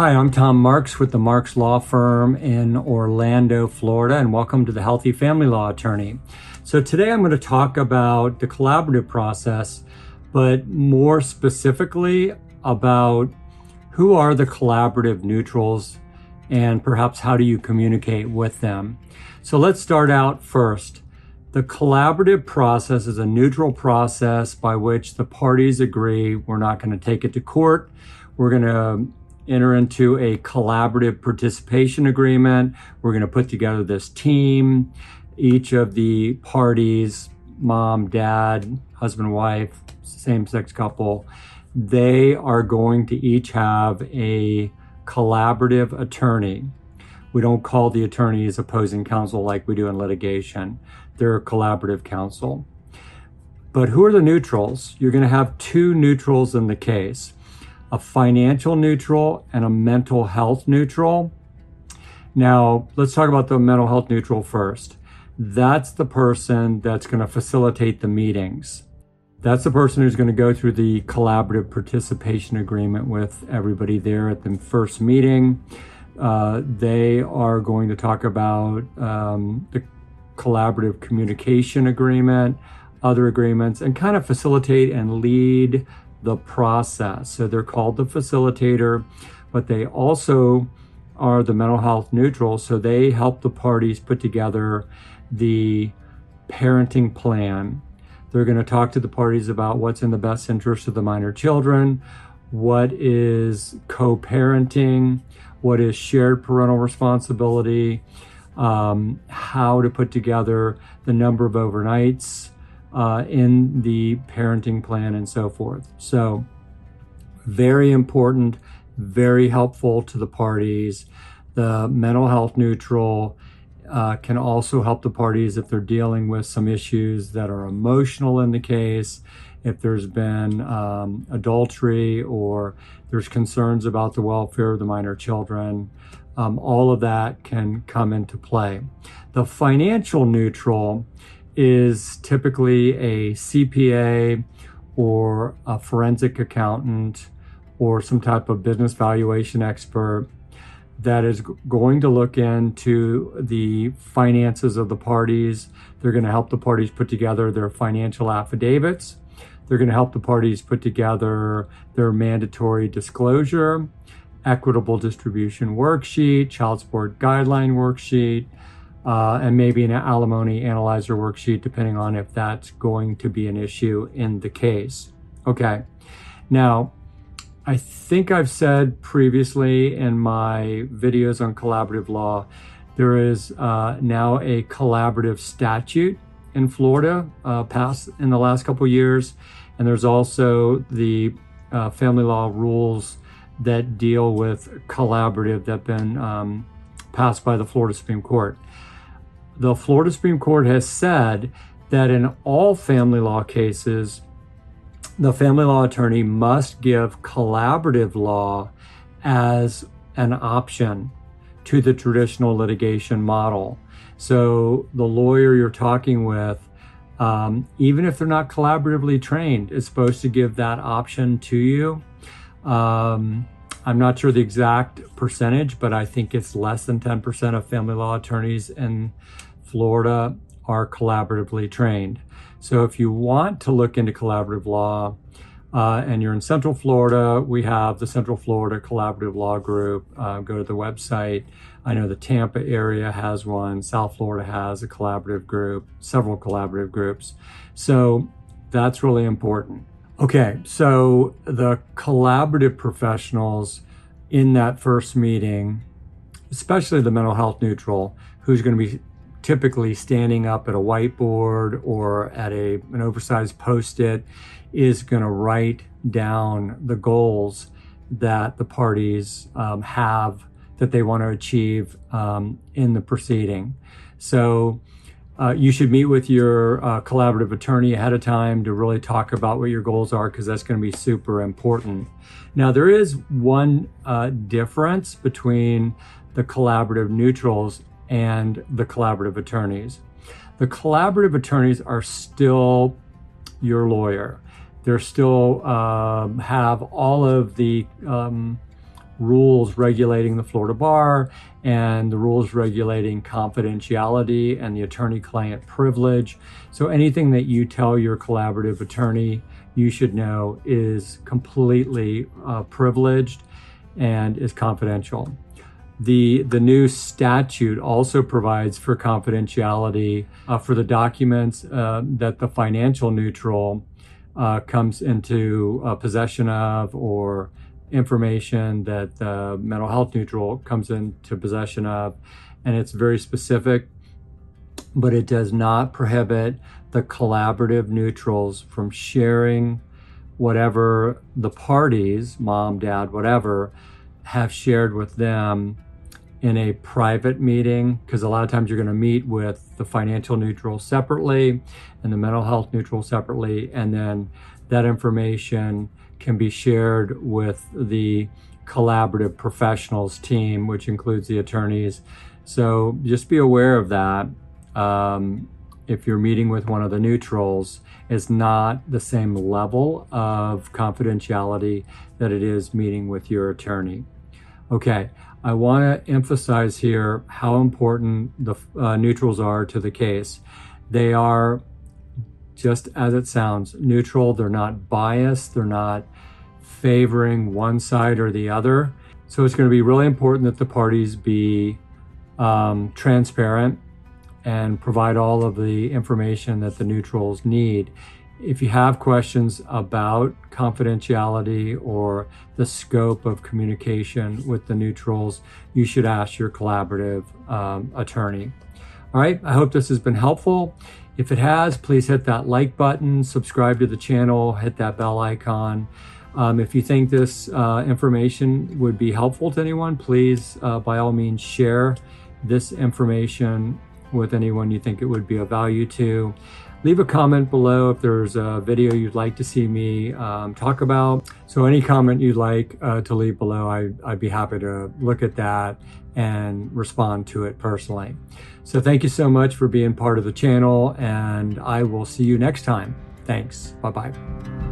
Hi, I'm Tom Marks with the Marks Law Firm in Orlando, Florida, and welcome to the Healthy Family Law Attorney. So, today I'm going to talk about the collaborative process, but more specifically about who are the collaborative neutrals and perhaps how do you communicate with them. So, let's start out first. The collaborative process is a neutral process by which the parties agree we're not going to take it to court. We're going to enter into a collaborative participation agreement. We're going to put together this team. Each of the parties, mom, dad, husband, wife, same sex couple, they are going to each have a collaborative attorney. We don't call the attorneys opposing counsel like we do in litigation. They're collaborative counsel. But who are the neutrals? You're going to have two neutrals in the case a financial neutral and a mental health neutral. Now, let's talk about the mental health neutral first. That's the person that's going to facilitate the meetings. That's the person who's going to go through the collaborative participation agreement with everybody there at the first meeting. Uh, they are going to talk about um, the collaborative communication agreement, other agreements, and kind of facilitate and lead the process. So they're called the facilitator, but they also are the mental health neutral. So they help the parties put together the parenting plan. They're going to talk to the parties about what's in the best interest of the minor children, what is co parenting, what is shared parental responsibility, um, how to put together the number of overnights, uh, in the parenting plan and so forth. So, very important, very helpful to the parties. The mental health neutral uh, can also help the parties if they're dealing with some issues that are emotional in the case, if there's been um, adultery or there's concerns about the welfare of the minor children. Um, all of that can come into play. The financial neutral is typically a CPA or a forensic accountant or some type of business valuation expert that is going to look into the finances of the parties. They're going to help the parties put together their financial affidavits. They're going to help the parties put together their mandatory disclosure, equitable distribution worksheet, child support guideline worksheet, uh, and maybe an alimony analyzer worksheet, depending on if that's going to be an issue in the case. Okay. Now, I think I've said previously in my videos on collaborative law, there is uh, now a collaborative statute in Florida uh, passed in the last couple years, and there's also the uh, family law rules that deal with collaborative that have been um, passed by the Florida Supreme Court the Florida Supreme Court has said that in all family law cases, the family law attorney must give collaborative law as an option to the traditional litigation model. So the lawyer you're talking with, um, even if they're not collaboratively trained, is supposed to give that option to you. Um, I'm not sure the exact percentage, but I think it's less than 10% of family law attorneys in Florida are collaboratively trained. So if you want to look into collaborative law uh, and you're in Central Florida, we have the Central Florida Collaborative Law Group. Uh, go to the website. I know the Tampa area has one. South Florida has a collaborative group, several collaborative groups. So that's really important. Okay, so the collaborative professionals in that first meeting, especially the mental health neutral, who's going to be typically standing up at a whiteboard or at a, an oversized post-it is going to write down the goals that the parties um, have that they want to achieve um, in the proceeding. So uh, you should meet with your uh, collaborative attorney ahead of time to really talk about what your goals are because that's going to be super important. Now, there is one uh, difference between the collaborative neutrals and the collaborative attorneys. The collaborative attorneys are still your lawyer. They're still um, have all of the um, rules regulating the Florida bar and the rules regulating confidentiality and the attorney client privilege. So anything that you tell your collaborative attorney, you should know is completely uh, privileged and is confidential. The, the new statute also provides for confidentiality uh, for the documents uh, that the financial neutral uh, comes into uh, possession of or information that the mental health neutral comes into possession of. And it's very specific, but it does not prohibit the collaborative neutrals from sharing whatever the parties, mom, dad, whatever, have shared with them in a private meeting because a lot of times you're going to meet with the financial neutral separately and the mental health neutral separately and then that information can be shared with the collaborative professionals team which includes the attorneys. So just be aware of that um, if you're meeting with one of the neutrals is not the same level of confidentiality that it is meeting with your attorney. Okay I want to emphasize here how important the uh, neutrals are to the case. They are, just as it sounds, neutral. They're not biased. They're not favoring one side or the other. So it's going to be really important that the parties be um, transparent and provide all of the information that the neutrals need if you have questions about confidentiality or the scope of communication with the neutrals, you should ask your collaborative um, attorney. All right, I hope this has been helpful. If it has, please hit that like button, subscribe to the channel, hit that bell icon. Um, if you think this uh, information would be helpful to anyone, please, uh, by all means, share this information with anyone you think it would be of value to. Leave a comment below if there's a video you'd like to see me um, talk about. So any comment you'd like uh, to leave below, I, I'd be happy to look at that and respond to it personally. So thank you so much for being part of the channel and I will see you next time. Thanks. Bye-bye.